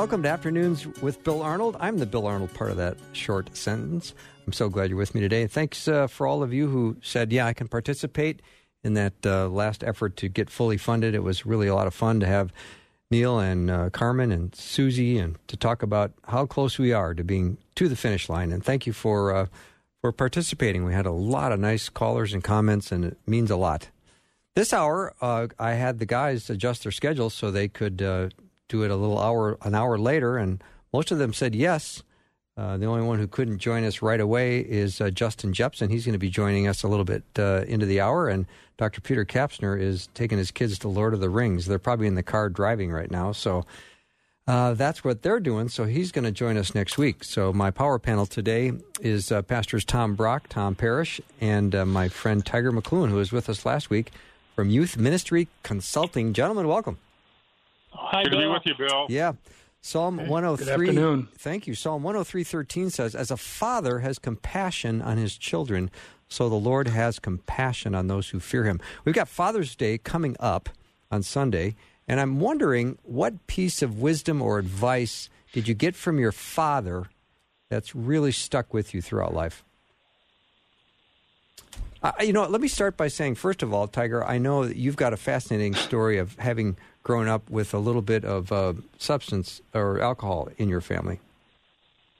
Welcome to Afternoons with Bill Arnold. I'm the Bill Arnold part of that short sentence. I'm so glad you're with me today. Thanks uh, for all of you who said, yeah, I can participate in that uh, last effort to get fully funded. It was really a lot of fun to have Neil and uh, Carmen and Susie and to talk about how close we are to being to the finish line. And thank you for uh, for participating. We had a lot of nice callers and comments, and it means a lot. This hour, uh, I had the guys adjust their schedules so they could uh, do it a little hour an hour later, and most of them said yes. Uh, the only one who couldn't join us right away is uh, Justin Jeppesen. He's going to be joining us a little bit uh, into the hour, and Dr. Peter Kapsner is taking his kids to Lord of the Rings. They're probably in the car driving right now, so uh, that's what they're doing. So he's going to join us next week. So my power panel today is uh, Pastors Tom Brock, Tom Parrish, and uh, my friend Tiger McLuen, who was with us last week from Youth Ministry Consulting. Gentlemen, welcome. Hi, Good Bill. to be with you, Bill. Yeah. Psalm 103. Good oh afternoon. Thank you. Psalm 103:13 says, "As a father has compassion on his children, so the Lord has compassion on those who fear him." We've got Father's Day coming up on Sunday, and I'm wondering what piece of wisdom or advice did you get from your father that's really stuck with you throughout life? Uh, you know, let me start by saying, first of all, Tiger, I know that you've got a fascinating story of having grown up with a little bit of uh, substance or alcohol in your family.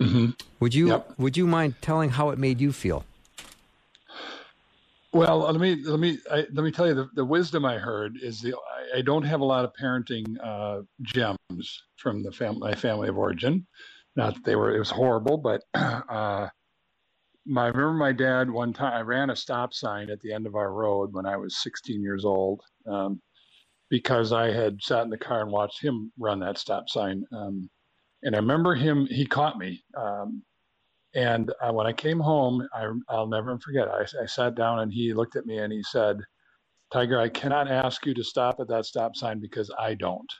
Mm-hmm. Would you Yep. Would you mind telling how it made you feel? Well, let me let me I, let me tell you the, the wisdom I heard is the I, I don't have a lot of parenting uh, gems from the fam- my family of origin. Not that they were it was horrible, but uh, my I remember my dad one time I ran a stop sign at the end of our road when I was 16 years old um, because I had sat in the car and watched him run that stop sign. Um, and I remember him he caught me. Um, and uh, when I came home, I, I'll never forget. I, I sat down and he looked at me and he said, Tiger, I cannot ask you to stop at that stop sign because I don't.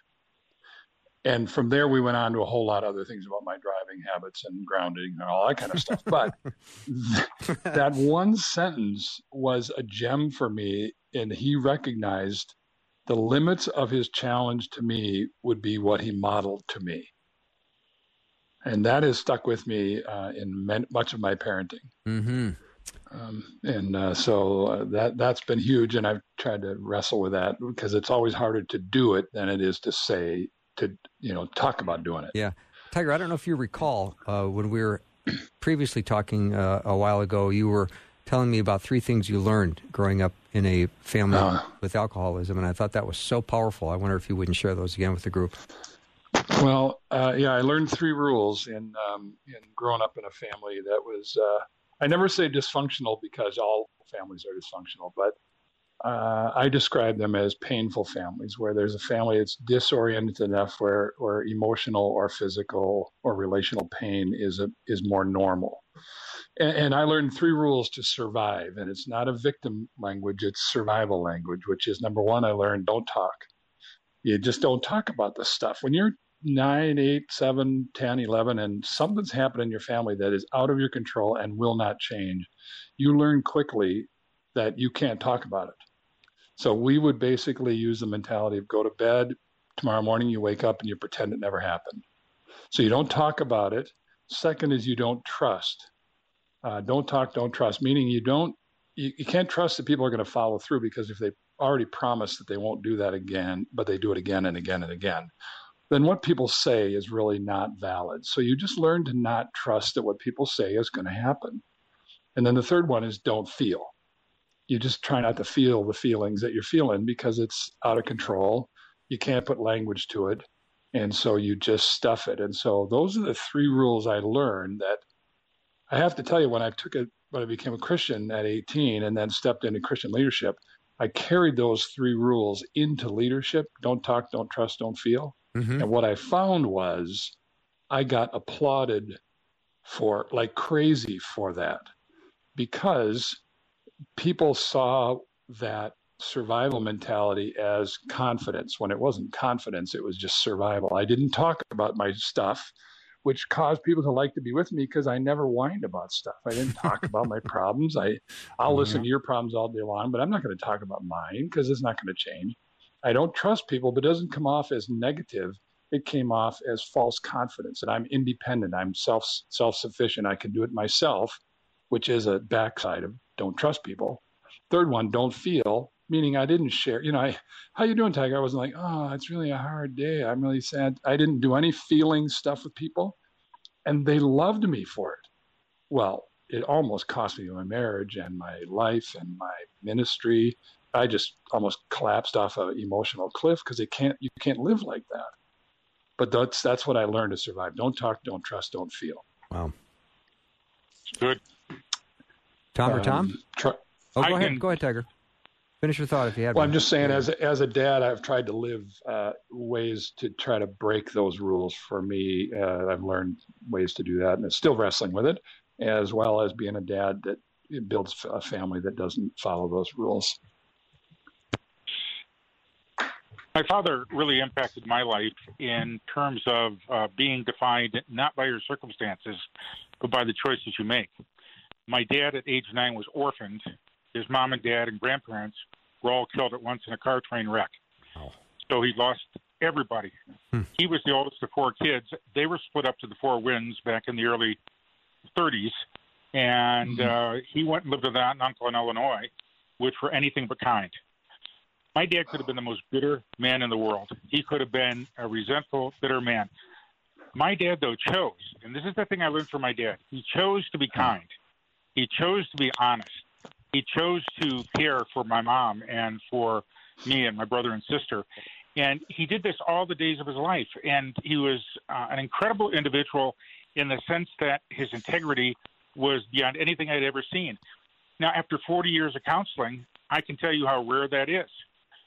And from there, we went on to a whole lot of other things about my driving habits and grounding and all that kind of stuff. But th- that one sentence was a gem for me. And he recognized the limits of his challenge to me would be what he modeled to me and that has stuck with me uh, in men- much of my parenting. Mm-hmm. Um, and uh, so uh, that that's been huge, and I've tried to wrestle with that because it's always harder to do it than it is to say to you know talk about doing it. Yeah, Tiger. I don't know if you recall uh, when we were previously talking uh, a while ago. You were telling me about three things you learned growing up in a family Uh. with alcoholism, and I thought that was so powerful. I wonder if you wouldn't share those again with the group. Well, uh, yeah, I learned three rules in um, in growing up in a family that was. Uh, I never say dysfunctional because all families are dysfunctional, but uh, I describe them as painful families, where there's a family that's disoriented enough, where where emotional or physical or relational pain is a, is more normal. And, and I learned three rules to survive, and it's not a victim language; it's survival language. Which is number one, I learned don't talk you just don't talk about this stuff when you're 9 8 7 10 11 and something's happened in your family that is out of your control and will not change you learn quickly that you can't talk about it so we would basically use the mentality of go to bed tomorrow morning you wake up and you pretend it never happened so you don't talk about it second is you don't trust uh, don't talk don't trust meaning you don't you, you can't trust that people are going to follow through because if they already promised that they won't do that again, but they do it again and again and again, then what people say is really not valid. So you just learn to not trust that what people say is going to happen. And then the third one is don't feel. You just try not to feel the feelings that you're feeling because it's out of control. You can't put language to it. And so you just stuff it. And so those are the three rules I learned that I have to tell you when I took it, when I became a Christian at 18 and then stepped into Christian leadership, I carried those three rules into leadership don't talk, don't trust, don't feel. Mm-hmm. And what I found was I got applauded for like crazy for that because people saw that survival mentality as confidence when it wasn't confidence, it was just survival. I didn't talk about my stuff which caused people to like to be with me because I never whined about stuff. I didn't talk about my problems. I, I'll listen to your problems all day long, but I'm not going to talk about mine because it's not going to change. I don't trust people, but it doesn't come off as negative it came off as false confidence that I'm independent, I'm self self sufficient, I can do it myself, which is a backside of don't trust people. Third one, don't feel, meaning I didn't share. You know, I, how you doing, Tiger? I wasn't like, oh, it's really a hard day. I'm really sad. I didn't do any feeling stuff with people, and they loved me for it. Well, it almost cost me my marriage and my life and my ministry. I just almost collapsed off an emotional cliff because it can't you can't live like that. But that's that's what I learned to survive. Don't talk, don't trust, don't feel. Wow. Good. Tom or Tom? Um, try, oh, go I ahead. Can, go ahead, Tiger. Finish your thought if you have. Well, one. I'm just saying, as a, as a dad, I've tried to live uh, ways to try to break those rules. For me, uh, I've learned ways to do that, and it's still wrestling with it, as well as being a dad that builds a family that doesn't follow those rules. My father really impacted my life in terms of uh, being defined not by your circumstances, but by the choices you make. My dad at age nine was orphaned. His mom and dad and grandparents were all killed at once in a car train wreck. Oh. So he lost everybody. Hmm. He was the oldest of four kids. They were split up to the four winds back in the early 30s. And mm-hmm. uh, he went and lived with aunt and uncle in Illinois, which were anything but kind. My dad could have been the most bitter man in the world. He could have been a resentful, bitter man. My dad, though, chose, and this is the thing I learned from my dad, he chose to be kind. He chose to be honest. He chose to care for my mom and for me and my brother and sister. And he did this all the days of his life. And he was uh, an incredible individual in the sense that his integrity was beyond anything I'd ever seen. Now, after 40 years of counseling, I can tell you how rare that is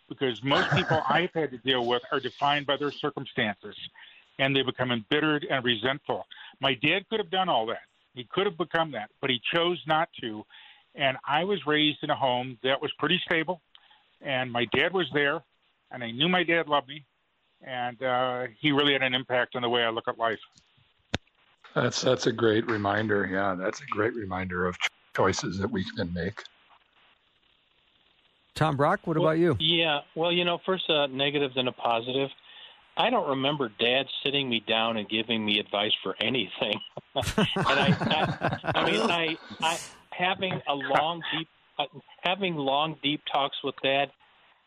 because most people I've had to deal with are defined by their circumstances and they become embittered and resentful. My dad could have done all that. He could have become that, but he chose not to. And I was raised in a home that was pretty stable, and my dad was there, and I knew my dad loved me, and uh, he really had an impact on the way I look at life. That's that's a great reminder. Yeah, that's a great reminder of choices that we can make. Tom Brock, what well, about you? Yeah, well, you know, first a negative, then a positive. I don't remember Dad sitting me down and giving me advice for anything. and I, I, I mean, I, I having a long, deep, uh, having long, deep talks with Dad.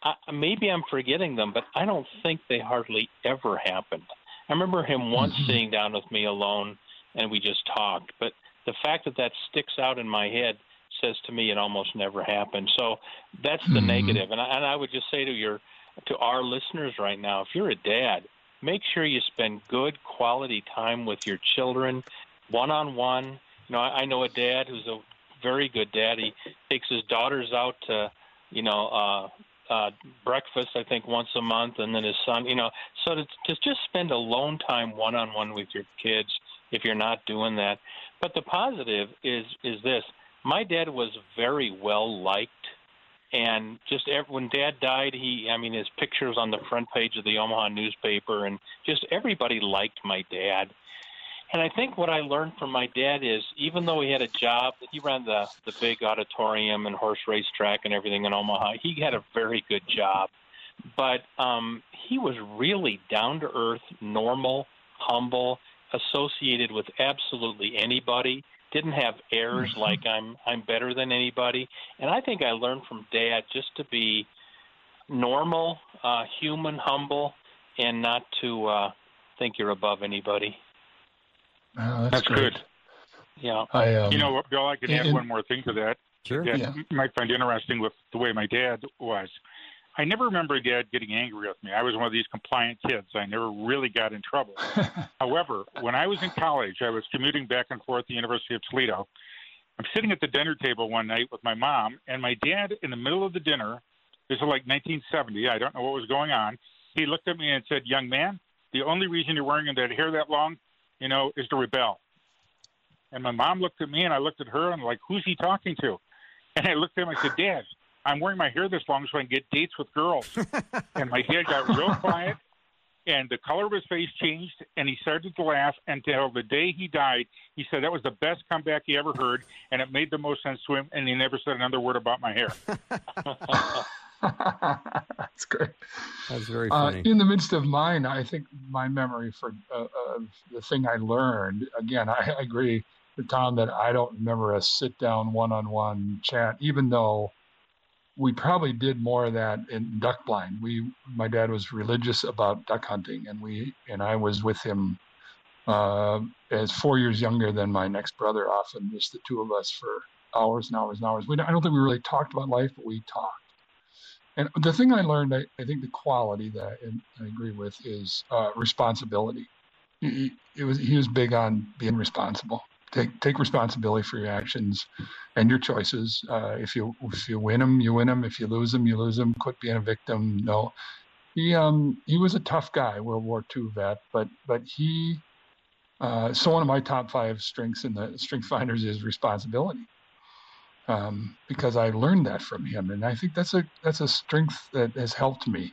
I, maybe I'm forgetting them, but I don't think they hardly ever happened. I remember him once mm-hmm. sitting down with me alone, and we just talked. But the fact that that sticks out in my head says to me it almost never happened. So that's the mm-hmm. negative. And I, and I would just say to your to our listeners right now, if you're a dad, make sure you spend good quality time with your children, one on one. You know, I, I know a dad who's a very good dad. He takes his daughters out to, you know, uh, uh, breakfast, I think, once a month, and then his son, you know, so to, to just spend alone time one on one with your kids if you're not doing that. But the positive is is this: my dad was very well liked, and just every, when Dad died, he, I mean, his picture was on the front page of the Omaha newspaper, and just everybody liked my dad. And I think what I learned from my dad is, even though he had a job, he ran the the big auditorium and horse race track and everything in Omaha. He had a very good job, but um, he was really down to earth, normal, humble, associated with absolutely anybody didn't have airs mm-hmm. like I'm I'm better than anybody. And I think I learned from Dad just to be normal, uh, human, humble, and not to uh, think you're above anybody. Oh, that's, that's good. Yeah. I, um, you know what, Bill? I could add one more thing to that. Sure. That yeah. you might find interesting with the way my dad was. I never remember dad getting angry with me. I was one of these compliant kids. I never really got in trouble. However, when I was in college, I was commuting back and forth to the University of Toledo. I'm sitting at the dinner table one night with my mom, and my dad, in the middle of the dinner, this is like 1970. I don't know what was going on. He looked at me and said, "Young man, the only reason you're wearing that hair that long, you know, is to rebel." And my mom looked at me, and I looked at her, and I'm like, "Who's he talking to?" And I looked at him. I said, "Dad, I'm wearing my hair this long so I can get dates with girls. and my dad got real quiet, and the color of his face changed, and he started to laugh until the day he died. He said that was the best comeback he ever heard, and it made the most sense to him, and he never said another word about my hair. That's great. That's very Uh, funny. in the midst of mine, I think my memory for uh, of the thing I learned. Again, I, I agree with Tom that I don't remember a sit down one on one chat, even though we probably did more of that in duck blind. We, my dad was religious about duck hunting, and we and I was with him uh, as four years younger than my next brother. Often, just the two of us for hours and hours and hours. We, I don't think we really talked about life, but we talked. And the thing I learned, I, I think the quality that I, I agree with is uh, responsibility. He, he, was he was big on being responsible. Take take responsibility for your actions and your choices. Uh, if you if you win them, you win them. If you lose them, you lose them. Quit being a victim. No, he um he was a tough guy, World War II vet, but but he. Uh, so one of my top five strengths in the Strength Finders is responsibility um, because I learned that from him, and I think that's a that's a strength that has helped me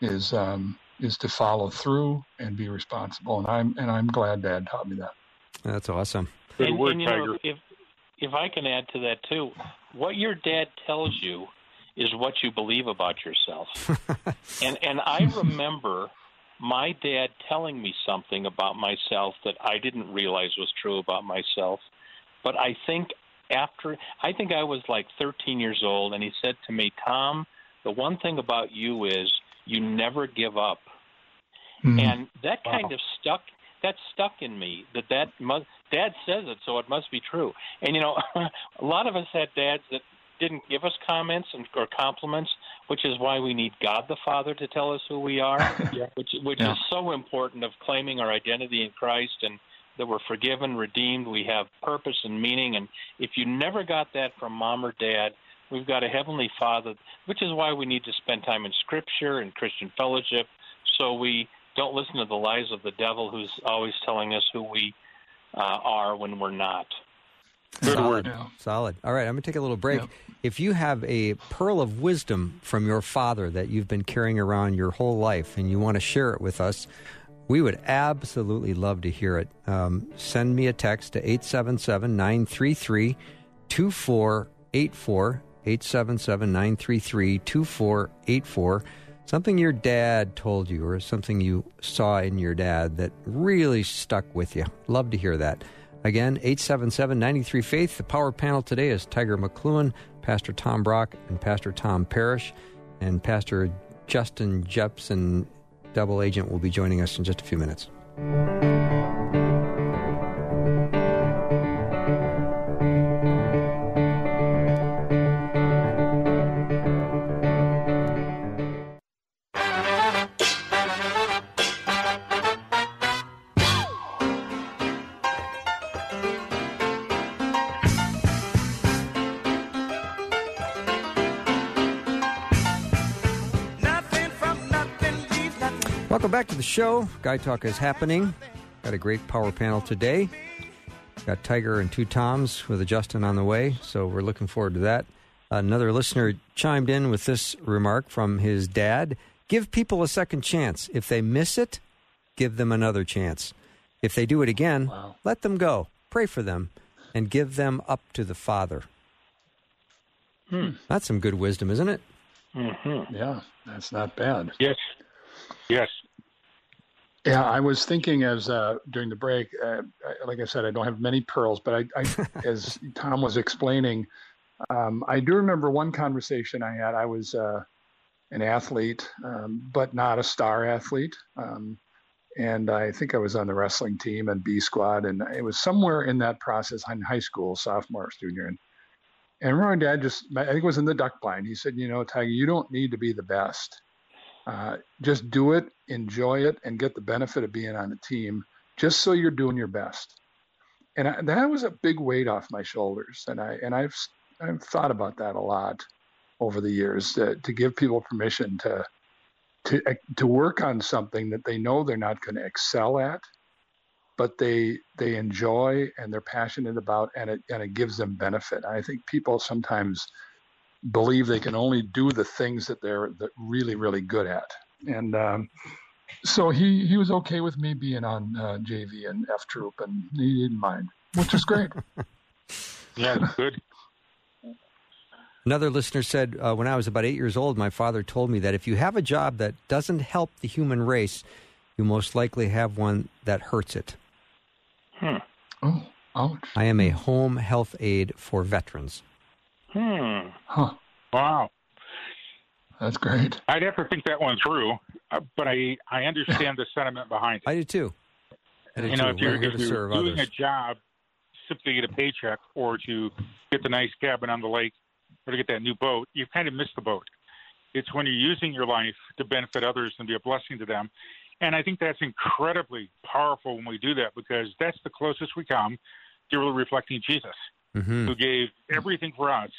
is um, is to follow through and be responsible, and I'm and I'm glad Dad taught me that. That's awesome. Good and, word, and, you know, if if I can add to that too, what your dad tells you is what you believe about yourself. and and I remember my dad telling me something about myself that I didn't realize was true about myself. But I think after I think I was like 13 years old, and he said to me, "Tom, the one thing about you is you never give up." And that kind Wow. of stuck. That stuck in me. That that must, Dad says it, so it must be true. And you know, a lot of us had dads that didn't give us comments and, or compliments, which is why we need God the Father to tell us who we are, which which Yeah. is so important of claiming our identity in Christ and that we're forgiven, redeemed, we have purpose and meaning. And if you never got that from mom or dad, we've got a heavenly Father, which is why we need to spend time in Scripture and Christian fellowship, so we don't listen to the lies of the devil, who's always telling us who we uh, are when we're not. Good Solid. word. Yeah. Solid. All right, I'm going to take a little break. Yeah. If you have a pearl of wisdom from your father that you've been carrying around your whole life and you want to share it with us, we would absolutely love to hear it. Um, send me a text to 877 933 2484. 877 933 2484. Something your dad told you or something you saw in your dad that really stuck with you. Love to hear that. Again, 877 93 Faith. The power panel today is Tiger McLuen, Pastor Tom Brock, and Pastor Tom Parrish. And Pastor Justin Jeppesen, double agent, will be joining us in just a few minutes. The show. Guy Talk is happening. Got a great power panel today. Got Tiger and two Toms with a Justin on the way, so we're looking forward to that. Another listener chimed in with this remark from his dad Give people a second chance. If they miss it, give them another chance. If they do it again, Wow. let them go. Pray for them and give them up to the Father. Hmm. That's some good wisdom, isn't it? Mm-hmm. Yeah, that's not bad. Yes. Yes. Yeah, I was thinking as uh, during the break. Uh, I- like I said, I don't have many pearls, but I, I as Tom was explaining, um, I do remember one conversation I had. I was uh, an athlete, um, but not a star athlete, um, and I think I was on the wrestling team and B squad, and it was somewhere in that process in high school, sophomore, junior, and. And I remember my dad just, I think it was in the duck blind. He said, you know, Tiger, you don't need to be the best. Uh, just do it, enjoy it, and get the benefit of being on a team just so you're doing your best. And I, that was a big weight off my shoulders. And I and I've I've thought about that a lot over the years to, to give people permission to to to work on something that they know they're not going to excel at, but they they enjoy and they're passionate about, and it and it gives them benefit. I think people sometimes believe they can only do the things that they're that really really good at and um, so he he was okay with me being on uh, JV and F Troop and he didn't mind which is great Yeah. Good. Another listener said, uh, When I was about eight years old, my father told me that if you have a job that doesn't help the human race, you most likely have one that hurts it. Hmm. Oh, ouch. I am a home health aide for veterans. Hmm. Huh. Wow. That's great. I'd have to think that one through, uh, but I, I understand the sentiment behind it. I do too. I do you know, too. if you're, We're if to you're serve doing others. a job simply to get a paycheck or to get the nice cabin on the lake or to get that new boat, you've kind of missed the boat. It's when you're using your life to benefit others and be a blessing to them. And I think that's incredibly powerful when we do that because that's the closest we come to really reflecting Jesus, hmm who gave everything for us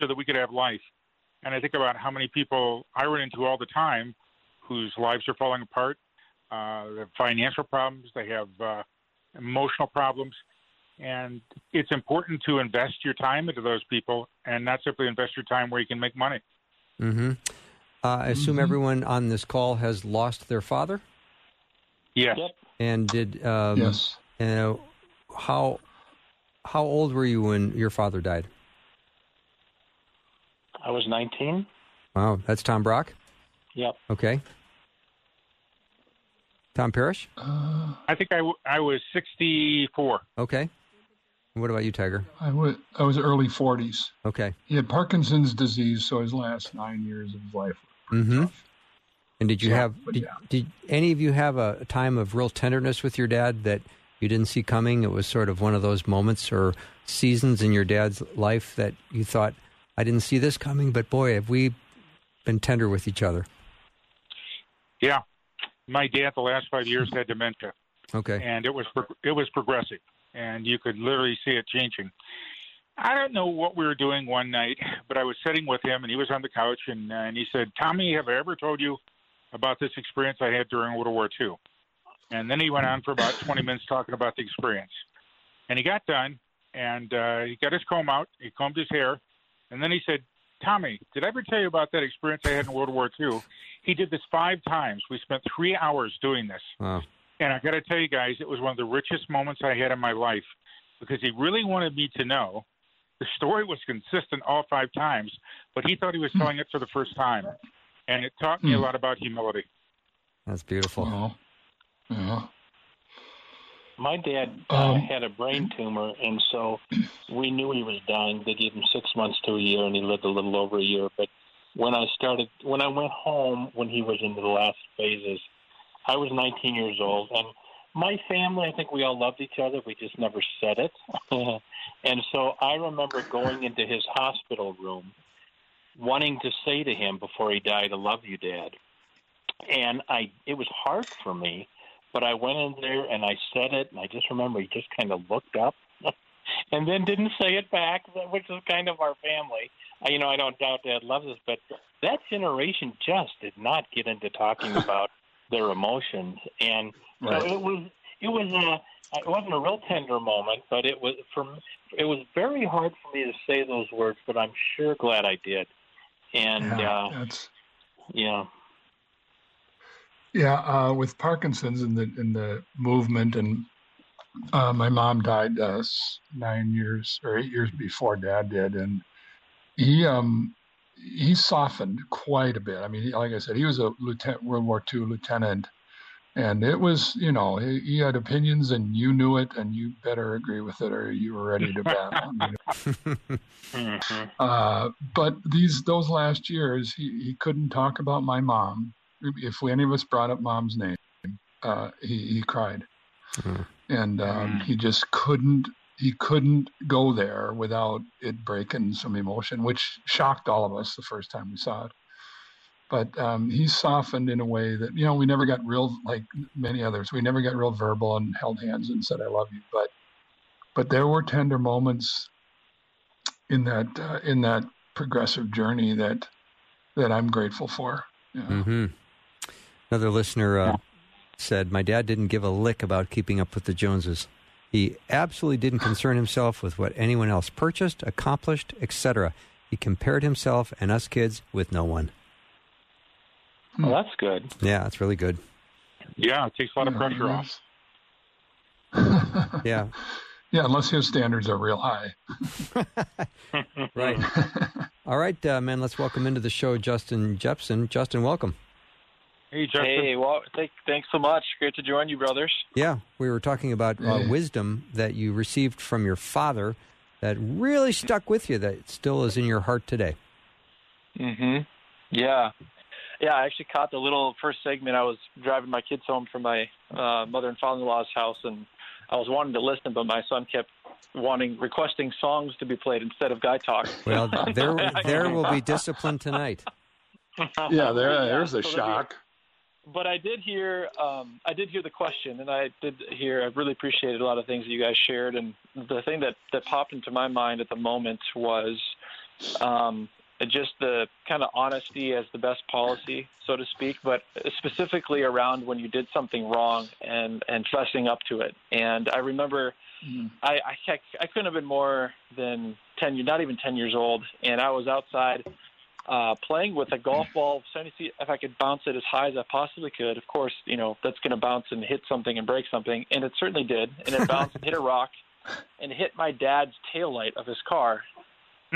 so that we could have life. And I think about how many people I run into all the time whose lives are falling apart. Uh, they have financial problems, they have uh, emotional problems. And it's important to invest your time into those people and not simply invest your time where you can make money. hmm Uh, I assume Mhm. everyone on this call has lost their father. Yes. Yep. And did um, yes. uh, how how old were you when your father died? I was 19. Wow, that's Tom Brock. Yep. Okay. Tom Parrish. Uh, I think I, w- I was 64. Okay. What about you, Tiger? I was I was early 40s. Okay. He had Parkinson's disease, so his last nine years of his life were pretty Mhm. tough. And did you Yeah, have did, yeah. did any of you have a, a time of real tenderness with your dad that you didn't see coming? It was sort of one of those moments or seasons in your dad's life that you thought, I didn't see this coming, but boy, have we been tender with each other. Yeah. My dad, the last five years, had dementia. Okay. and it was it was progressive, and you could literally see it changing. I don't know what we were doing one night, but I was sitting with him, and he was on the couch, and, uh, and he said, "Tommy, have I ever told you about this experience I had during World War II?" And then he went on for about 20 minutes talking about the experience, and he got done, and uh, he got his comb out, he combed his hair, and then he said, "Tommy, did I ever tell you about that experience I had in World War II?" He did this five times. We spent three hours doing this. Wow. And I got to tell you guys, it was one of the richest moments I had in my life because he really wanted me to know. The story was consistent all five times, but he thought he was telling it for the first time. And it taught me a Hmm. lot about humility. That's beautiful. Wow. Yeah. My dad uh, Um, had a brain tumor, and so we knew he was dying. They gave him six months to a year, and he lived a little over a year. But when I started, when I went home, when he was into the last phases, I was 19 years old, and my family, I think we all loved each other. We just never said it. and so I remember going into his hospital room, wanting to say to him before he died, "I love you, Dad." And I, it was hard for me but I went in there and I said it, and I just remember he just kind of looked up and then didn't say it back, which is kind of our family. I, you know, I don't doubt Dad loves us, but that generation just did not get into talking about their emotions, and so it was it was a it wasn't a real tender moment, but it was for it was very hard for me to say those words, but I'm sure glad I did, and yeah, uh, yeah. Yeah. Uh, with Parkinson's and the in the movement, and uh, my mom died uh, nine years or eight years before Dad did, and he um he softened quite a bit. I mean, like I said, he was a lieutenant, World War II lieutenant, and it was you know he, he had opinions, and you knew it, and you better agree with it, or you were ready to battle. I mean, Mhm. Uh, but these those last years, he, he couldn't talk about my mom. If any of us brought up mom's name, uh, he, he cried, Mm. and um, Mm. he just couldn't he couldn't go there without it breaking some emotion, which shocked all of us the first time we saw it. But um, he softened in a way that you know we never got real like many others. We never got real verbal and held hands and said "I love you." But but there were tender moments in that uh, in that progressive journey that that I'm grateful for. Yeah. hmm Another listener uh, said, My dad didn't give a lick about keeping up with the Joneses. He absolutely didn't concern himself with what anyone else purchased, accomplished, etc. He compared himself and us kids with no one. Well, that's good. Yeah, that's really good. Yeah, it takes a lot of pressure off. Yeah, yeah, unless his standards are real high. right. All right, uh, man, let's welcome into the show Justin Jeppesen. Justin, welcome. Hey, Justin. Hey, well, thank, thanks so much. Great to join you, brothers. Yeah, we were talking about uh, wisdom that you received from your father that really stuck with you, that still is in your heart today. Mm-hmm. Yeah. Yeah, I actually caught the little first segment. I was driving my kids home from my uh, mother and father-in-law's house, and I was wanting to listen, but my son kept wanting, requesting songs to be played instead of guy talk. Well, there, there will be discipline tonight. Yeah, there, there's a shock. But I did hear um, I did hear the question, and I did hear. I really appreciated a lot of things that you guys shared, and the thing that that popped into my mind at the moment was um, just the kind of honesty as the best policy, so to speak, but specifically around when you did something wrong and and fessing up to it. And I remember. Mhm. I, I I couldn't have been more than ten, not even ten years old, and I was outside uh, playing with a golf ball, see if I could bounce it as high as I possibly could. Of course, you know that's going to bounce and hit something and break something, and it certainly did. And it bounced and hit a rock, and hit my dad's taillight of his car.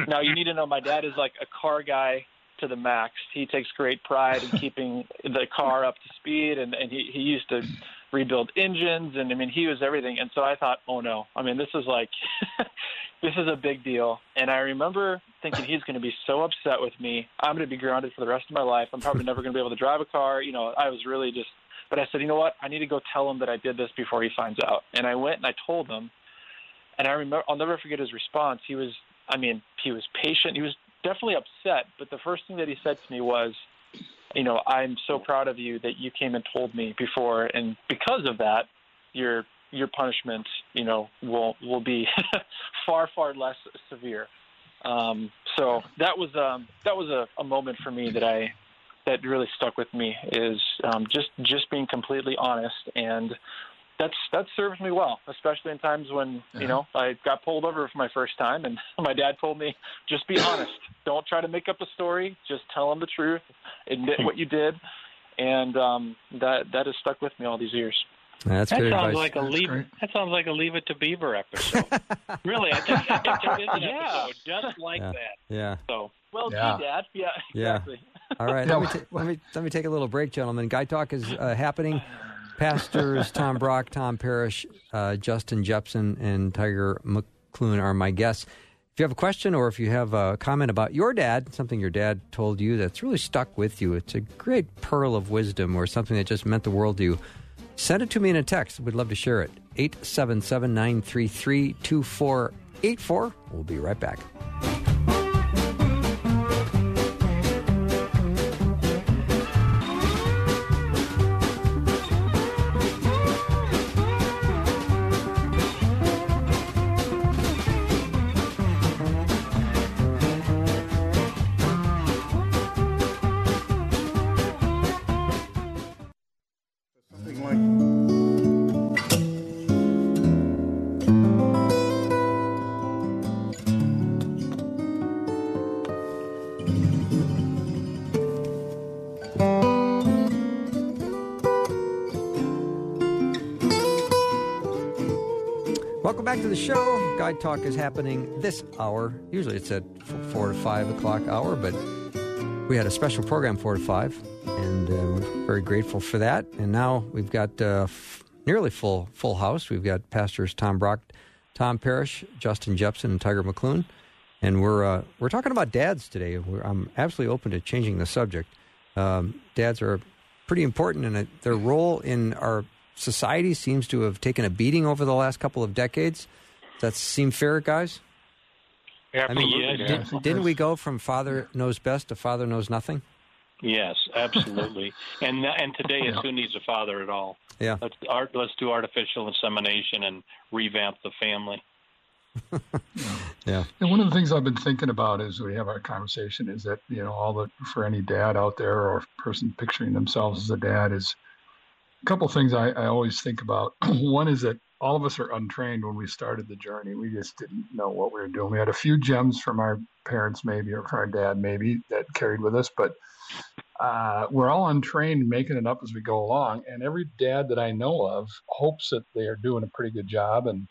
Now you need to know my dad is like a car guy to the max. He takes great pride in keeping the car up to speed, and and he he used to rebuild engines, and I mean he was everything. And so I thought, oh no, I mean this is like. This is a big deal. And I remember thinking he's going to be so upset with me. I'm going to be grounded for the rest of my life. I'm probably never going to be able to drive a car. You know, I was really just, but I said, you know what? I need to go tell him that I did this before he finds out. And I went and I told him. And I remember, I'll never forget his response. He was, I mean, he was patient. He was definitely upset. But the first thing that he said to me was, you know, I'm so proud of you that you came and told me before. And because of that, you're your punishment, you know, will will be far far less severe. Um, so that was um, that was a, a moment for me that I that really stuck with me is um, just just being completely honest and that's that served me well, especially in times when Yeah. you know I got pulled over for my first time, and my dad told me just be honest, don't try to make up a story, just tell them the truth, admit what you did, and um, that that has stuck with me all these years. That's That good sounds advice. like a leave. That sounds like a Leave It to Beaver episode. really, I think, I think there is an Yeah. episode just like Yeah. that. yeah. So Well, Yeah. gee, Dad, yeah, Yeah. exactly. All right, let, me ta- let me let me take a little break, gentlemen. Guy talk is uh, happening. Pastors Tom Brock, Tom Parrish, uh, Justin Jeppesen, and Tiger McLuen are my guests. If you have a question or if you have a comment about your dad, something your dad told you that's really stuck with you, it's a great pearl of wisdom or something that just meant the world to you, send it to me in a text. We'd love to share it. 877 933 2484. We'll be right back. Back to the show. Guy Talk is happening this hour. Usually it's at 4 to 5 o'clock hour, but we had a special program 4 to 5, and uh, we're very grateful for that. And now we've got uh, f- nearly full full house. We've got pastors Tom Brock, Tom Parrish, Justin Jeppesen, and Tiger McLuen. And we're, uh, we're talking about dads today. We're, I'm absolutely open to changing the subject. Um, dads are pretty important, uh, their role in our society seems to have taken a beating over the last couple of decades. Does that seem fair, guys? I Absolutely. mean, Yeah, did, yeah, I think didn't we go from father knows best to father knows nothing? yes, absolutely. and and today it's Yeah. who needs a father at all. Yeah. Let's art. Let's do artificial insemination and revamp the family. Yeah. And one of the things I've been thinking about as we have our conversation is that, you know, all the, for any dad out there or person picturing themselves as a dad is a couple things I, I always think about. One is that all of us are untrained when we started the journey. We just didn't know what we were doing. We had a few gems from our parents, maybe, or from our dad, maybe, that carried with us, but uh, we're all untrained making it up as we go along. And every dad that I know of hopes that they are doing a pretty good job and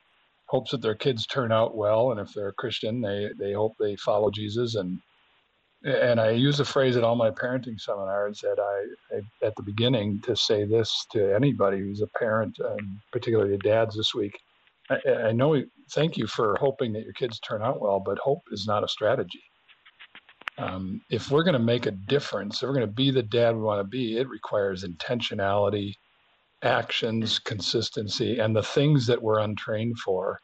hopes that their kids turn out well. And if they're a Christian, they, they hope they follow Jesus and and I use the phrase at all my parenting seminars that I, I at the beginning to say this to anybody who's a parent, and particularly dads this week. I, I know. Thank you for hoping that your kids turn out well, but hope is not a strategy. Um, if we're going to make a difference, if we're going to be the dad we want to be, it requires intentionality, actions, consistency, and the things that we're untrained for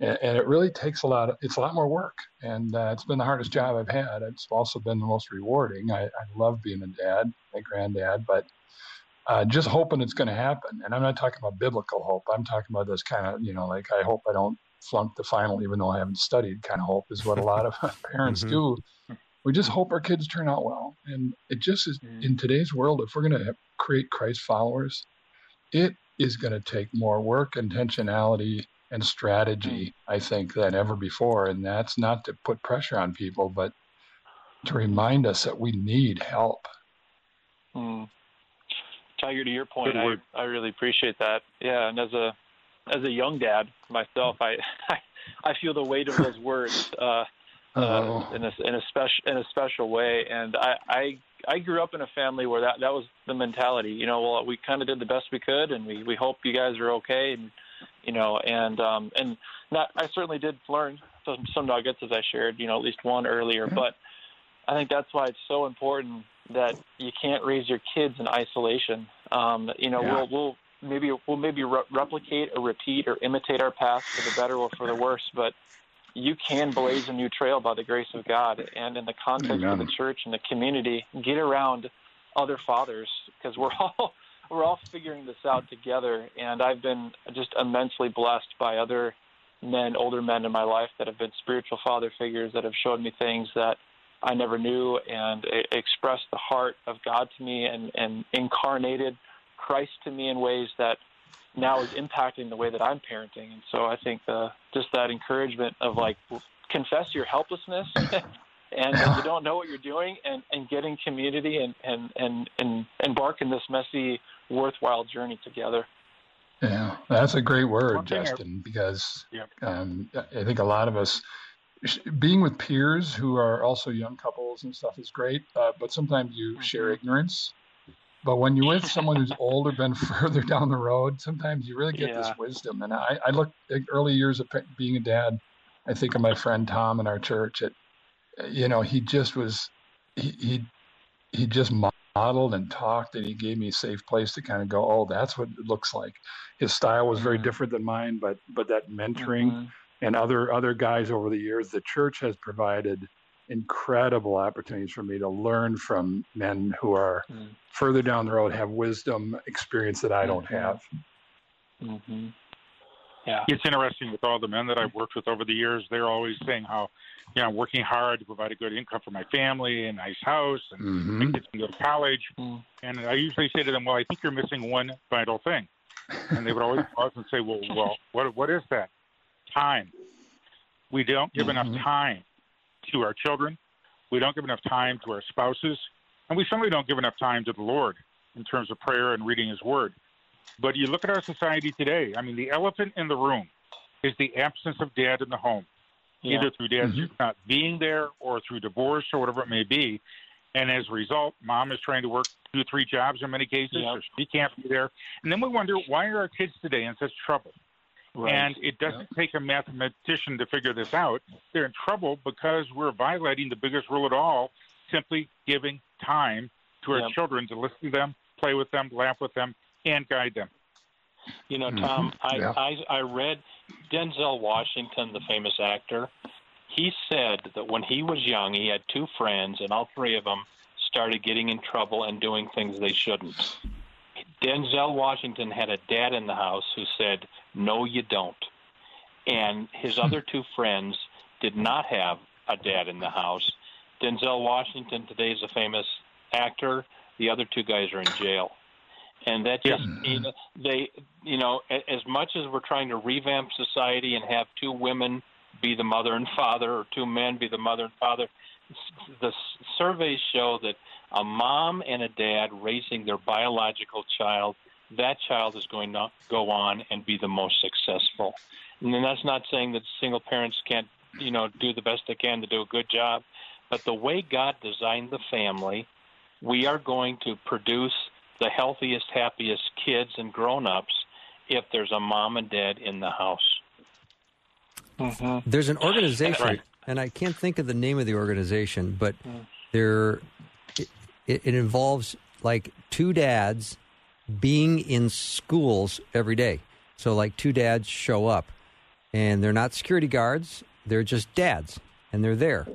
and, and, it really takes a lot of it's a lot more work and uh, it's been the hardest job i've had. It's also been the most rewarding. I, I love being a dad a granddad but uh, just hoping it's going to happen. And i'm not talking about biblical hope. I'm talking about this kind of you know like i hope i don't flunk the final even though i haven't studied kind of hope is what a lot of parents mm-hmm. do. We just hope our kids turn out well. And it just is mm. in today's world if we're going to create christ followers it is going to take more work intentionality and strategy, I think, than ever before. And that's not to put pressure on people, but to remind us that we need help. Mm. Tiger, to your point, I, I really appreciate that. Yeah, and as a as a young dad myself, I I, I feel the weight of those words uh, uh, in a in a special in a special way. And I, I I grew up in a family where that that was the mentality. You know, well, we kind of did the best we could, and we we hope you guys are okay. And you know, and um, and not I certainly did learn some, some nuggets as I shared, you know, at least one earlier. But I think that's why it's so important that you can't raise your kids in isolation. Um, you know, yeah. we'll we'll maybe we'll maybe re- replicate or repeat or imitate our past for the better or for the worse, but you can blaze a new trail by the grace of God, and in the context Amen. of the church and the community, get around other fathers because we're all we're all figuring this out together. And I've been just immensely blessed by other men, older men in my life that have been spiritual father figures that have shown me things that I never knew and expressed the heart of God to me and, and incarnated Christ to me in ways that now is impacting the way that I'm parenting. And so I think the, just that encouragement of like, confess your helplessness and you don't know what you're doing and, and getting community and, and, and, and embark in this messy worthwhile journey together. Yeah, that's a great word, Justin, because yep. um, I think a lot of us being with peers who are also young couples and stuff is great, uh, but sometimes you mm-hmm. share ignorance. But when you're with someone who's older, been further down the road, sometimes you really get yeah. this wisdom. And I, I look at early years of being a dad. I think of my friend Tom in our church. At, you know, he just was, he he, he just modeled and talked and he gave me a safe place to kind of go oh that's what it looks like his style was very mm-hmm. different than mine but but that mentoring mm-hmm. and other other guys over the years the church has provided incredible opportunities for me to learn from men who are mm-hmm. further down the road have wisdom experience that i don't mm-hmm. have mm-hmm. Yeah it's interesting with all the men that i've worked with over the years they're always saying how you know, I'm working hard to provide a good income for my family, a nice house, and mm-hmm. my kids can go to college. Mm. And I usually say to them, "Well, I think you're missing one vital thing." And they would always pause and say, "Well, well, what what is that? Time. We don't give mm-hmm. enough time to our children. We don't give enough time to our spouses, and we certainly don't give enough time to the Lord in terms of prayer and reading His Word." But you look at our society today. I mean, the elephant in the room is the absence of dad in the home yeah. either through dad mm-hmm. not being there or through divorce or whatever it may be. And as a result, mom is trying to work two, three jobs in many cases, yep. so she can't be there. And then we wonder why are our kids today in such trouble? Right. And it doesn't yep. take a mathematician to figure this out. They're in trouble because we're violating the biggest rule of all, simply giving time to our yep. children to listen to them, play with them, laugh with them, and guide them. You know, Tom, mm-hmm. yeah. I, I I read Denzel Washington, the famous actor. He said that when he was young, he had two friends, and all three of them started getting in trouble and doing things they shouldn't. Denzel Washington had a dad in the house who said, "No, you don't," and his other two friends did not have a dad in the house. Denzel Washington today is a famous actor. The other two guys are in jail and that just yeah. you know, they you know as much as we're trying to revamp society and have two women be the mother and father or two men be the mother and father the surveys show that a mom and a dad raising their biological child that child is going to go on and be the most successful and then that's not saying that single parents can't you know do the best they can to do a good job But the way God designed the family, we are going to produce the healthiest, happiest kids and grown ups if there's a mom and dad in the house. Mm-hmm. There's an organization, Right. and I can't think of the name of the organization, but there it, it involves like two dads being in schools every day. So like two dads show up, and they're not security guards; they're just dads, and they're there,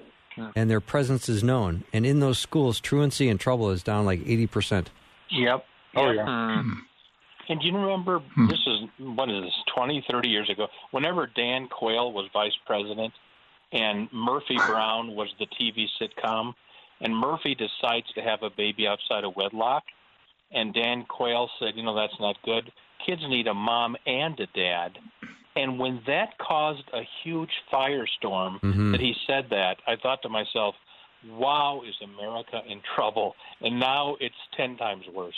and their presence is known. And in those schools, truancy and trouble is down like eighty percent. Yep. Oh, yeah. Mm. And do you remember, this is, what is this, 20, 30 years ago, whenever Dan Quayle was vice president and Murphy Brown was the TV sitcom, and Murphy decides to have a baby outside of wedlock, and Dan Quayle said, you know, that's not good. Kids need a mom and a dad. And when that caused a huge firestorm Mhm. that he said that, I thought to myself, wow, is America in trouble? And now it's 10 times worse.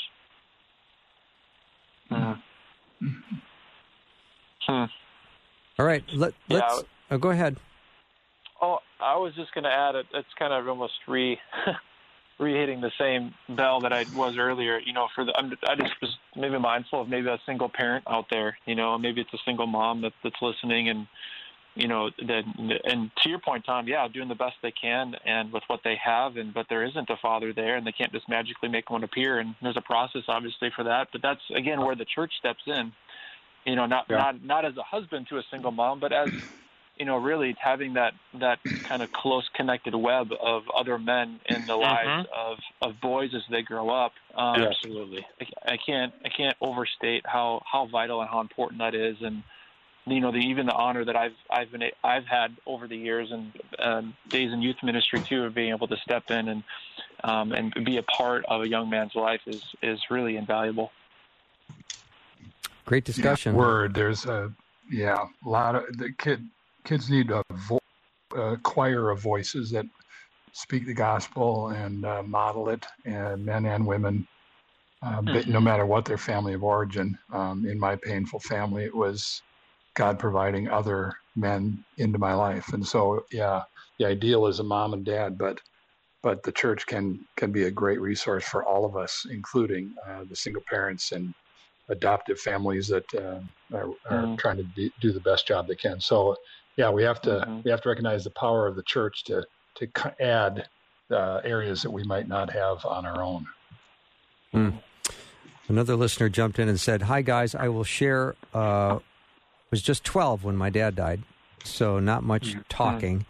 Hmm. All right, let, Yeah, let's. oh, go ahead. Oh, I was just going to add it. It's kind of almost re re-hitting the same bell that I was earlier. You know, for the I'm, I just was maybe mindful of maybe a single parent out there. You know, maybe it's a single mom that that's listening and you know that and to your point tom yeah doing the best they can and with what they have and but there isn't a father there and they can't just magically make one appear and there's a process obviously for that but that's again where the church steps in you know not Yeah. not not as a husband to a single mom but as you know really having that that kind of close connected web of other men in the lives of of boys as they grow up um Yes. Absolutely. I, I can't I can't overstate how how vital and how important that is, and you know the even the honor that I've I've been I've had over the years and um, days in youth ministry too of being able to step in and um, and be a part of a young man's life is is really invaluable. Great discussion. word. There's a yeah, a lot of the kid kids need a, vo- a choir of voices that speak the gospel and uh, model it, and men and women, uh, but no matter what their family of origin. Um, in my painful family, it was God providing other men into my life, and so yeah, the ideal is a mom and dad, but but the church can can be a great resource for all of us, including uh, the single parents and adoptive families that uh, are, are Mhm. trying to do, do the best job they can. So, yeah, we have to Mhm. we have to recognize the power of the church to to c- add uh, areas that we might not have on our own. Another listener jumped in and said, "Hi guys, I will share. Uh, was just 12 when my dad died, so not much talking.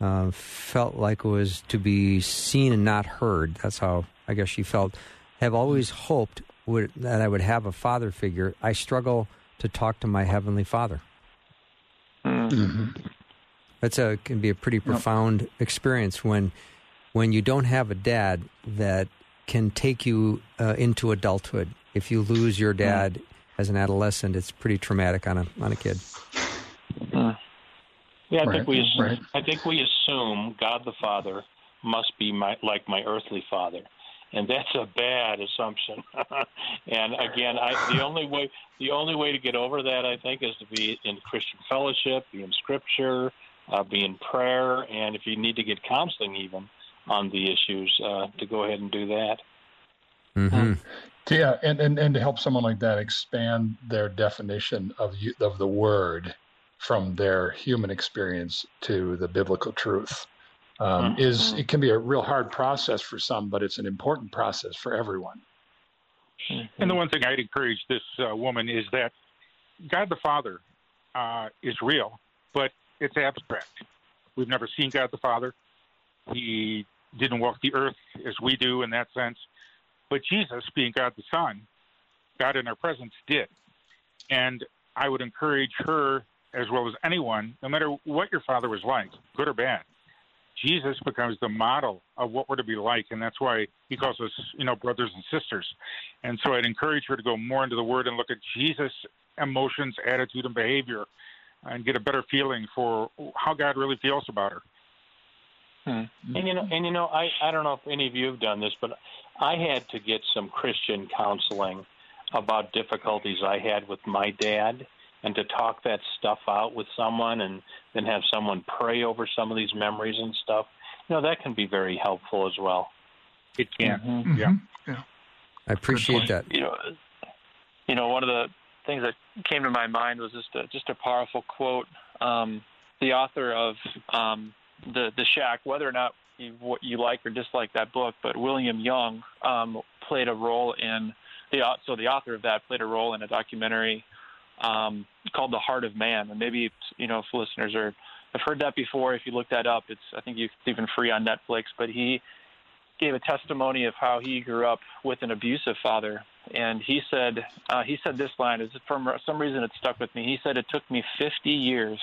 Uh, felt like it was to be seen and not heard. That's how I guess she felt. Have always hoped would, that I would have a father figure. I struggle to talk to my heavenly Father. That's a can be a pretty profound experience when when you don't have a dad that can take you uh, into adulthood. If you lose your dad as an adolescent, it's pretty traumatic on a on a kid. Yeah, I Right, think we assume, right. I think we assume God the Father must be my, like my earthly father, and that's a bad assumption. and again, I, the only way the only way to get over that, I think, is to be in Christian fellowship, be in Scripture, uh, be in prayer, and if you need to get counseling, even on the issues, uh, to go ahead and do that. Hmm Yeah, and, and, and to help someone like that expand their definition of you, of the word from their human experience to the biblical truth um, is it can be a real hard process for some, but it's an important process for everyone. And the one thing I'd encourage this uh, woman is that God the Father uh, is real, but it's abstract. We've never seen God the Father. He didn't walk the earth as we do in that sense. But Jesus, being God the Son, God in our presence, did. And I would encourage her, as well as anyone, no matter what your father was like, good or bad, Jesus becomes the model of what we're to be like, and that's why he calls us, you know, brothers and sisters. And so I'd encourage her to go more into the Word and look at Jesus' emotions, attitude, and behavior, and get a better feeling for how God really feels about her. And you know, and you know, I I don't know if any of you have done this, but I had to get some Christian counseling about difficulties I had with my dad, and to talk that stuff out with someone, and then have someone pray over some of these memories and stuff. you know that can be very helpful as well. It can. Mhm. Yeah. Yeah. I appreciate that. You know, you know, one of the things that came to my mind was just a, just a powerful quote. Um, the author of um, the the Shack, whether or not you, what you like or dislike that book, but William Young um, played a role in the so the author of that played a role in a documentary um, called The Heart of Man, and maybe you know if listeners are have heard that before. If you look that up, it's I think it's even free on Netflix. But he gave a testimony of how he grew up with an abusive father, and he said uh, he said this line is for some reason it stuck with me. He said it took me 50 years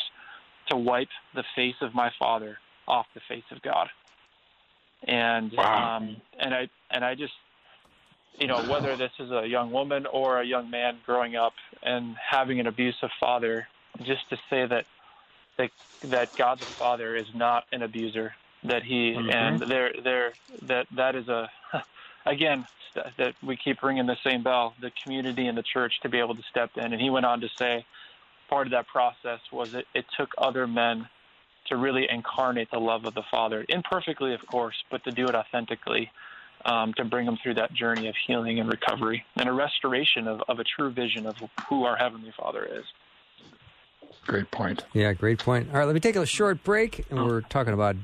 to wipe the face of my father off the face of God, and Wow. um, and I and I just you know whether this is a young woman or a young man growing up and having an abusive father, just to say that that that God the Father is not an abuser. That he Mhm. and there there that that is a again that we keep ringing the same bell. The community and the church to be able to step in. And he went on to say, part of that process was it, it took other men to really incarnate the love of the Father, imperfectly, of course, but to do it authentically. Um, to bring them through that journey of healing and recovery and a restoration of, of a true vision of who our Heavenly Father is. Great point. Yeah, great point. All right, let me take a short break, and we're talking about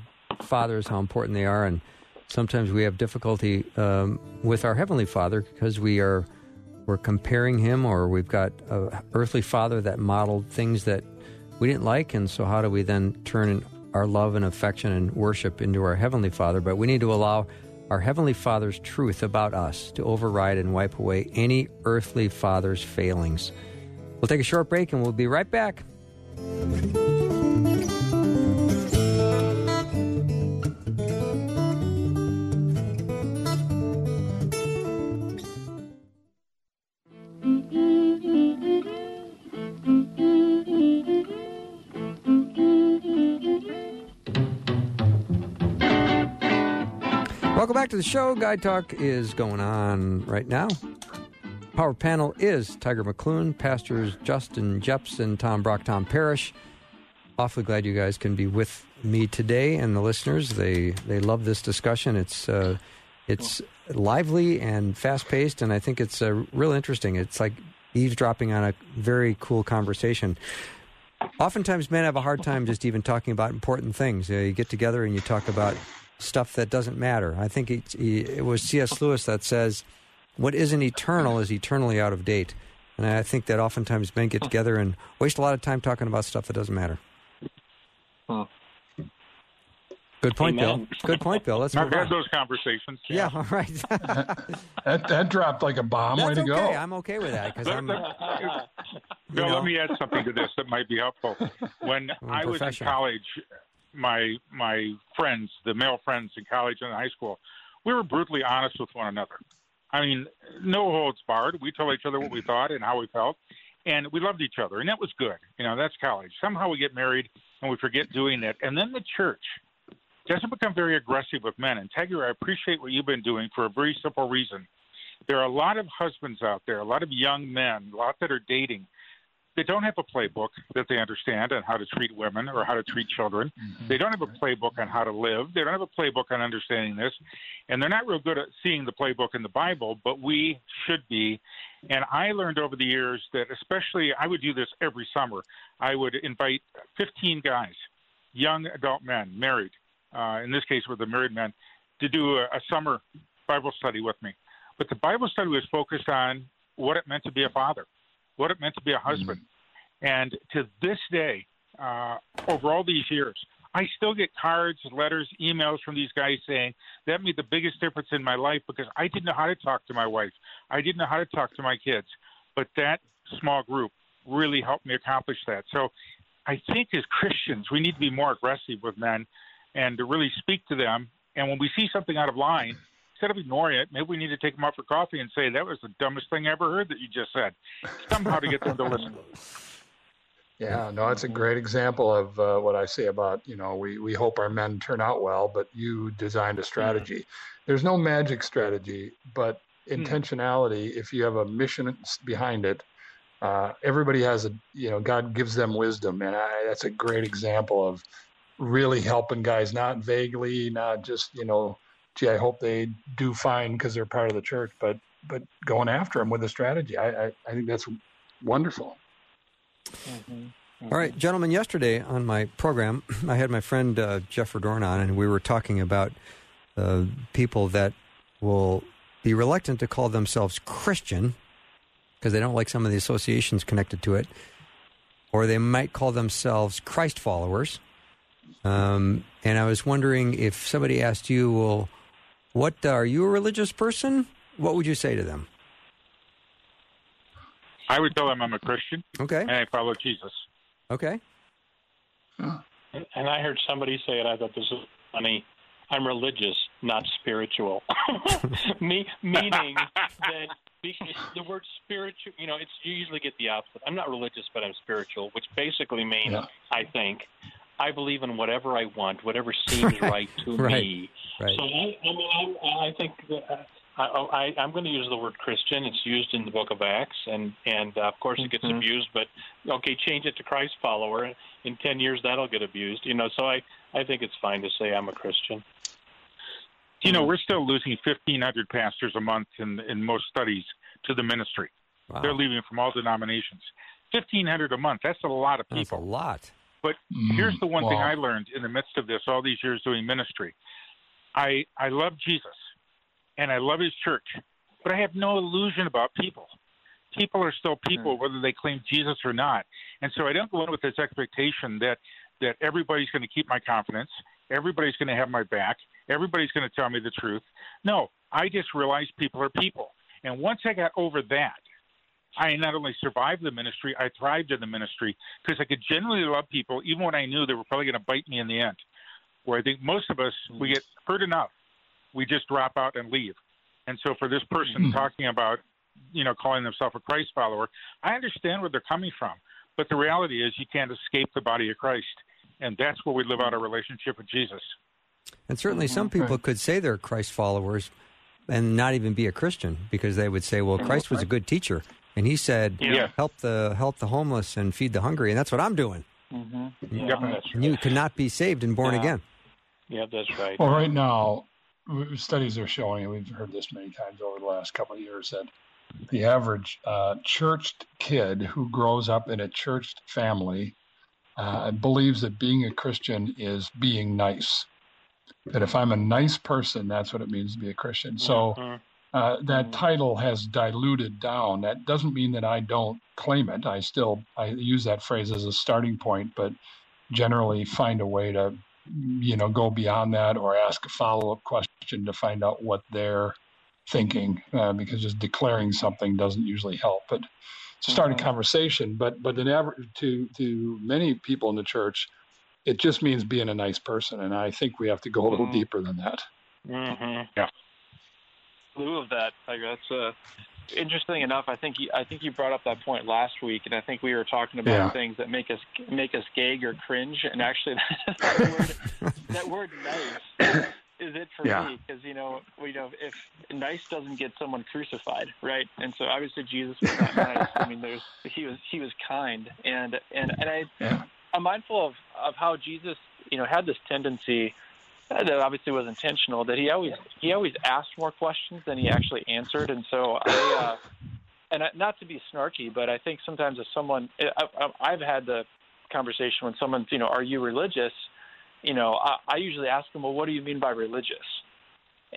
fathers, how important they are, and sometimes we have difficulty um, with our heavenly Father because we are we're comparing him, or we've got an earthly father that modeled things that we didn't like, and so how do we then turn our love and affection and worship into our heavenly Father? But we need to allow our heavenly Father's truth about us to override and wipe away any earthly father's failings. We'll take a short break, and we'll be right back. Back to the show. Guy Talk is going on right now. Power panel is Tiger McLuen, pastors Justin Jeppesen, Tom Brock, Tom Parrish. Awfully glad you guys can be with me today, and the listeners. They they love this discussion. It's uh, it's lively and fast paced, and I think it's uh, real interesting. It's like eavesdropping on a very cool conversation. Oftentimes, men have a hard time just even talking about important things. You, know, you get together and you talk about stuff that doesn't matter. I think it, it was C.S. Lewis that says, "What isn't eternal is eternally out of date." And I think that oftentimes men get together and waste a lot of time talking about stuff that doesn't matter. Hmm. Good point, Amen. Bill. Good point, Bill. Let's I've had on. those conversations. Yeah, all right. That that dropped like a bomb. Way to okay. go. I'm okay with that because Let- I'm. let- you Bill, know. let me add something to this that might be helpful. When I'm I was in college, my my friends, the male friends in college and high school, we were brutally honest with one another. I mean, no holds barred. We told each other what we thought and how we felt, and we loved each other, and that was good. You know, that's college. Somehow we get married and we forget doing that, and then the church doesn't become very aggressive with men. And Tiger, I appreciate what you've been doing for a very simple reason. There are a lot of husbands out there, a lot of young men, a lot that are dating. They don't have a playbook that they understand on how to treat women or how to treat children. They don't have a playbook on how to live. They don't have a playbook on understanding this. And they're not real good at seeing the playbook in the Bible, but we should be. And I learned over the years that, especially, I would do this every summer. I would invite 15 guys, young adult men, married, uh, in this case with the married men, to do a, a summer Bible study with me. But the Bible study was focused on what it meant to be a father, what it meant to be a husband. And to this day, uh, over all these years, I still get cards, letters, emails from these guys saying that made the biggest difference in my life because I didn't know how to talk to my wife. I didn't know how to talk to my kids. But that small group really helped me accomplish that. So I think as Christians, we need to be more aggressive with men and to really speak to them. And when we see something out of line, instead of ignoring it, maybe we need to take them out for coffee and say, that was the dumbest thing I ever heard that you just said. Somehow to get them to listen. Yeah, no, it's a great example of uh, what I say about, you know, we, we hope our men turn out well, but you designed a strategy. There's no magic strategy, but intentionality, if you have a mission behind it, uh, everybody has a, you know, God gives them wisdom. And I, that's a great example of really helping guys, not vaguely, not just you know, gee, I hope they do fine because they're part of the church, but but going after them with a strategy. I I, I think that's wonderful. All right, gentlemen. Yesterday on my program, I had my friend uh, Jeff Verdorn on, and we were talking about uh, people that will be reluctant to call themselves Christian because they don't like some of the associations connected to it, or they might call themselves Christ followers. Um, and I was wondering if somebody asked you, "Well, what uh, are you a religious person?" What would you say to them? I would tell them I'm a Christian Okay, and I follow Jesus. okay, And I heard somebody say it. I thought this was funny. I'm religious, not spiritual. Me, meaning that because the word spiritual, you know, it's you usually get the opposite. I'm not religious, but I'm spiritual, which basically means Yeah. I think I believe in whatever I want, whatever seems right to Right. me. right. So I, I mean, I, I think that uh, I, I, I'm going to use the word Christian. It's used in the Book of Acts, and and uh, of course it gets Mhm. abused. But okay, change it to Christ follower. In ten years, that'll get abused. You know, so I I think it's fine to say I'm a Christian. You know, we're still losing 1,500 pastors a month in, in most studies to the ministry. Wow. They're leaving from all denominations. 1,500 a month, that's a lot of That's a people. lot. But mm-hmm. here's the one thing I learned in the midst of this, all these years doing ministry. I I love Jesus, and I love His church, but I have no illusion about people. People are still people, hmm. whether they claim Jesus or not. And so I don't go in with this expectation that that everybody's going to keep my confidence, everybody's going to have my back, everybody's going to tell me the truth. No, I just realized people are people. And once I got over that, I not only survived the ministry, I thrived in the ministry because I could genuinely love people, even when I knew they were probably going to bite me in the end. Where I think most of us, we get hurt enough, we just drop out and leave. And so for this person Mhm. talking about, you know, calling themselves a Christ follower, I understand where they're coming from. But the reality is, you can't escape the body of Christ. And that's where we live out our relationship with Jesus. And certainly, Mm-hmm. some people could say they're Christ followers and not even be a Christian because they would say, "Well, Christ was a good teacher, and he said, Yeah. help the help the homeless and feed the hungry, and that's what I'm doing." Mm-hmm. Yep. that's And you cannot be saved and born Yeah. again. Yeah, that's right. Well, right now, studies are showing, and we've heard this many times over the last couple of years, that the average uh, churched kid who grows up in a churched family uh, believes that being a Christian is being nice. That if I'm a nice person, that's what it means to be a Christian. So Mhm. Uh, that title has diluted down. That doesn't mean that I don't claim it. I still I use that phrase as a starting point, but generally find a way to you know go beyond that or ask a follow up question to find out what they're thinking uh, because just declaring something doesn't usually help. But to start a conversation, but but an average to to many people in the church, it just means being a nice person, and I think we have to go a little Mhm. deeper than that. Mhm. Lieu of that, like that's uh, interesting enough. I think you, I think you brought up that point last week, and I think we were talking about Yeah. things that make us make us gag or cringe. And actually, that word, that word "nice" is it for Yeah. me because you know, we know if nice doesn't get someone crucified, right? And so obviously Jesus was not nice. I mean, there's he was he was kind, and and and I Yeah. I'm mindful of of how Jesus, you know, had this tendency that obviously was intentional that he always he always asked more questions than he actually answered, and so I. Uh, and not to be snarky, but I think sometimes if someone, I, I've had the conversation when someone's, you know, are you religious? You know, I, I usually ask them, well, what do you mean by religious?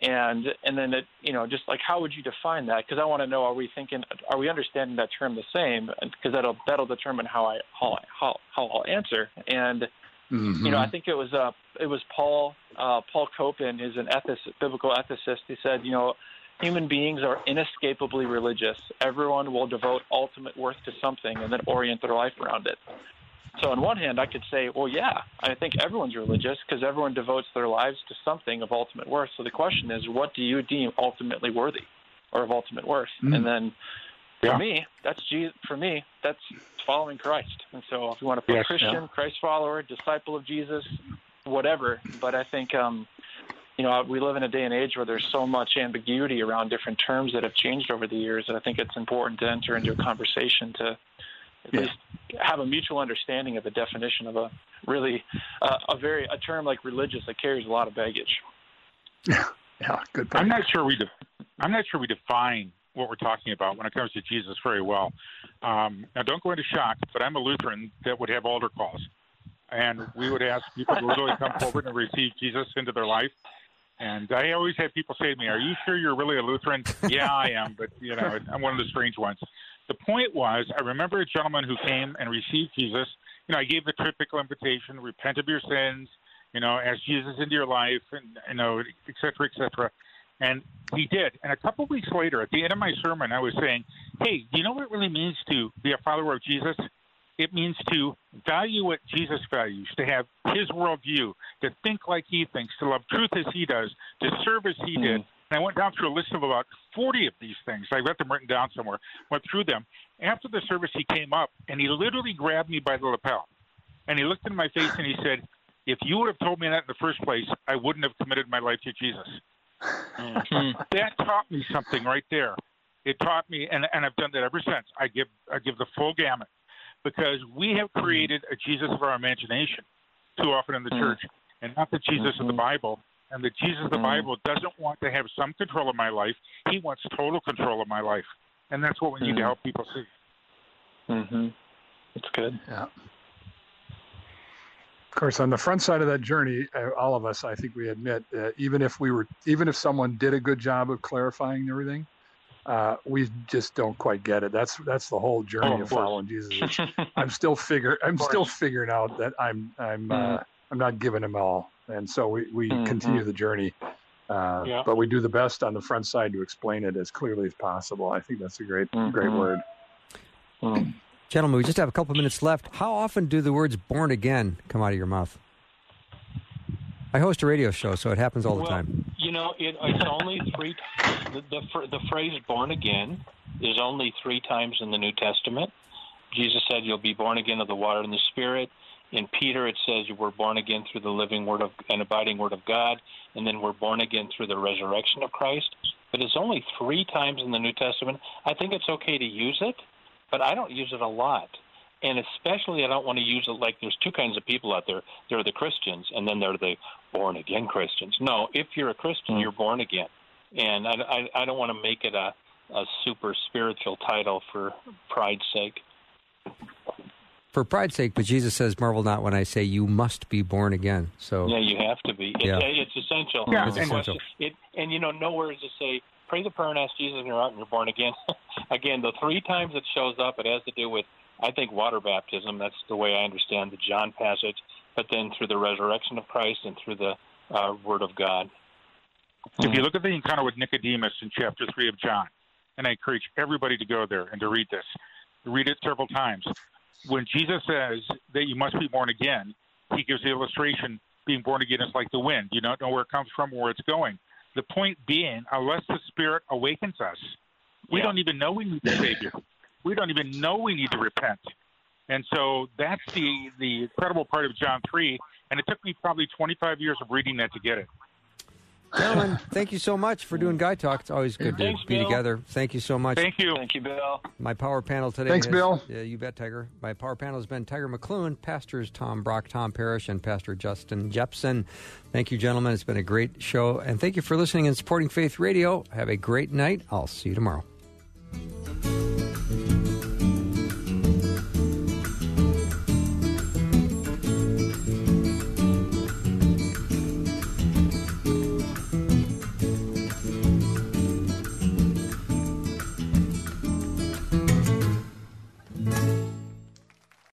And and then it, you know, just like how would you define that? Because I want to know, are we thinking, are we understanding that term the same? Because that'll that'll determine how I how how how I'll answer. And Mhm. you know, I think it was uh, it was Paul uh, Paul Copan is an ethicist, biblical ethicist. He said, you know, human beings are inescapably religious. Everyone will devote ultimate worth to something and then orient their life around it. So, on one hand, I could say, well, yeah, I think everyone's religious because everyone devotes their lives to something of ultimate worth. So the question is, what do you deem ultimately worthy or of ultimate worth? Mm. And then for Yeah. me, that's Jesus. For me, that's following Christ. And so, if you want to put Yes, Christian, yeah. Christ follower, disciple of Jesus, whatever. But I think, um, you know, we live in a day and age where there's so much ambiguity around different terms that have changed over the years. And I think it's important to enter into a conversation to at Yeah. least have a mutual understanding of the definition of a really uh, a very a term like religious that carries a lot of baggage. Yeah, good point. I'm not sure we de- I'm not sure we define what we're talking about when it comes to Jesus very well. Um, now, don't go into shock, but I'm a Lutheran that would have altar calls, and we would ask people to literally come forward and receive Jesus into their life. And I always have people say to me, "Are you sure you're really a Lutheran?" yeah, I am, but you know, I'm one of the strange ones. The point was, I remember a gentleman who came and received Jesus. You know, I gave the typical invitation: repent of your sins, you know, ask Jesus into your life, and you know, et cetera, et cetera. And he did. And a couple of weeks later, at the end of my sermon, I was saying, "Hey, do you know what it really means to be a follower of Jesus? It means to value what Jesus values, to have his worldview, to think like he thinks, to love truth as he does, to serve as he did." Hmm. And I went down through a list of about 40 of these things. I got them written down somewhere. Went through them. After the service, he came up and he literally grabbed me by the lapel, and he looked in my face and he said, "If you would have told me that in the first place, I wouldn't have committed my life to Jesus." Mm-hmm. that taught me something right there. It taught me, and, and I've done that ever since. I give I give the full gamut because we have mm-hmm. created a Jesus of our imagination too often in the mm-hmm. church, and not the Jesus of the Bible. And the Jesus of the Bible doesn't want to have some control of my life. He wants total control of my life, and that's what we need to help people see. Mm-hmm. That's good. Yeah. Of course, on the front side of that journey, uh, all of us, I think we admit, uh, even if we were, even if someone did a good job of clarifying everything, uh, we just don't quite get it. That's that's the whole journey Oh, of, of following Jesus. I'm still figure, I'm still figuring out that I'm I'm uh, Mhm. I'm not giving him all, and so we we Mhm. continue the journey. Uh, Yeah. But we do the best on the front side to explain it as clearly as possible. I think that's a great great Mhm. word. Mm. Gentlemen, we just have a couple minutes left. How often do the words born again come out of your mouth? I host a radio show, so it happens all the well, time. You know, it, it's only three. The, the the phrase "born again" is only three times in the New Testament. Jesus said, "You'll be born again of the water and the Spirit." In Peter, it says you were born again through the living Word of and abiding Word of God, and then we're born again through the resurrection of Christ. But it's only three times in the New Testament. I think it's okay to use it, but I don't use it a lot. And especially, I don't want to use it like there's two kinds of people out there. There are the Christians, and then there are the born again Christians. No, if you're a Christian, hmm. you're born again. And I, I, I don't want to make it a, a super spiritual title for pride's sake. For pride's sake, but Jesus says, "Marvel not when I say you must be born again." So Yeah, you have to be. It, Yeah. It's essential. Yeah, It's essential. It, and you know, nowhere does it say, pray the prayer and ask Jesus and you're out and you're born again. Again, the three times it shows up, it has to do with, I think, water baptism. That's the way I understand the John passage. But then through the resurrection of Christ and through the uh, Word of God. If you look at the encounter with Nicodemus in chapter 3 of John, and I encourage everybody to go there and to read this, read it several times. When Jesus says that you must be born again, he gives the illustration being born again is like the wind. You don't know where it comes from or where it's going. The point being, unless the Spirit awakens us, we Yeah. don't even know we need the Savior. We don't even know we need to repent. And so that's the, the incredible part of John 3. And it took me probably 25 years of reading that to get it. Gentlemen, thank you so much for doing Guy Talk. It's always good to Thanks, be Bill. together. Thank you so much. Thank you. Thank you, Bill. My power panel today. Thanks, has- Bill. Yeah, you bet, Tiger. My power panel has been Tiger McLuen, pastors Tom Brock, Tom Parrish, and Pastor Justin Jeppesen. Thank you, gentlemen. It's been a great show. And thank you for listening and supporting Faith Radio. Have a great night. I'll see you tomorrow. Thank you.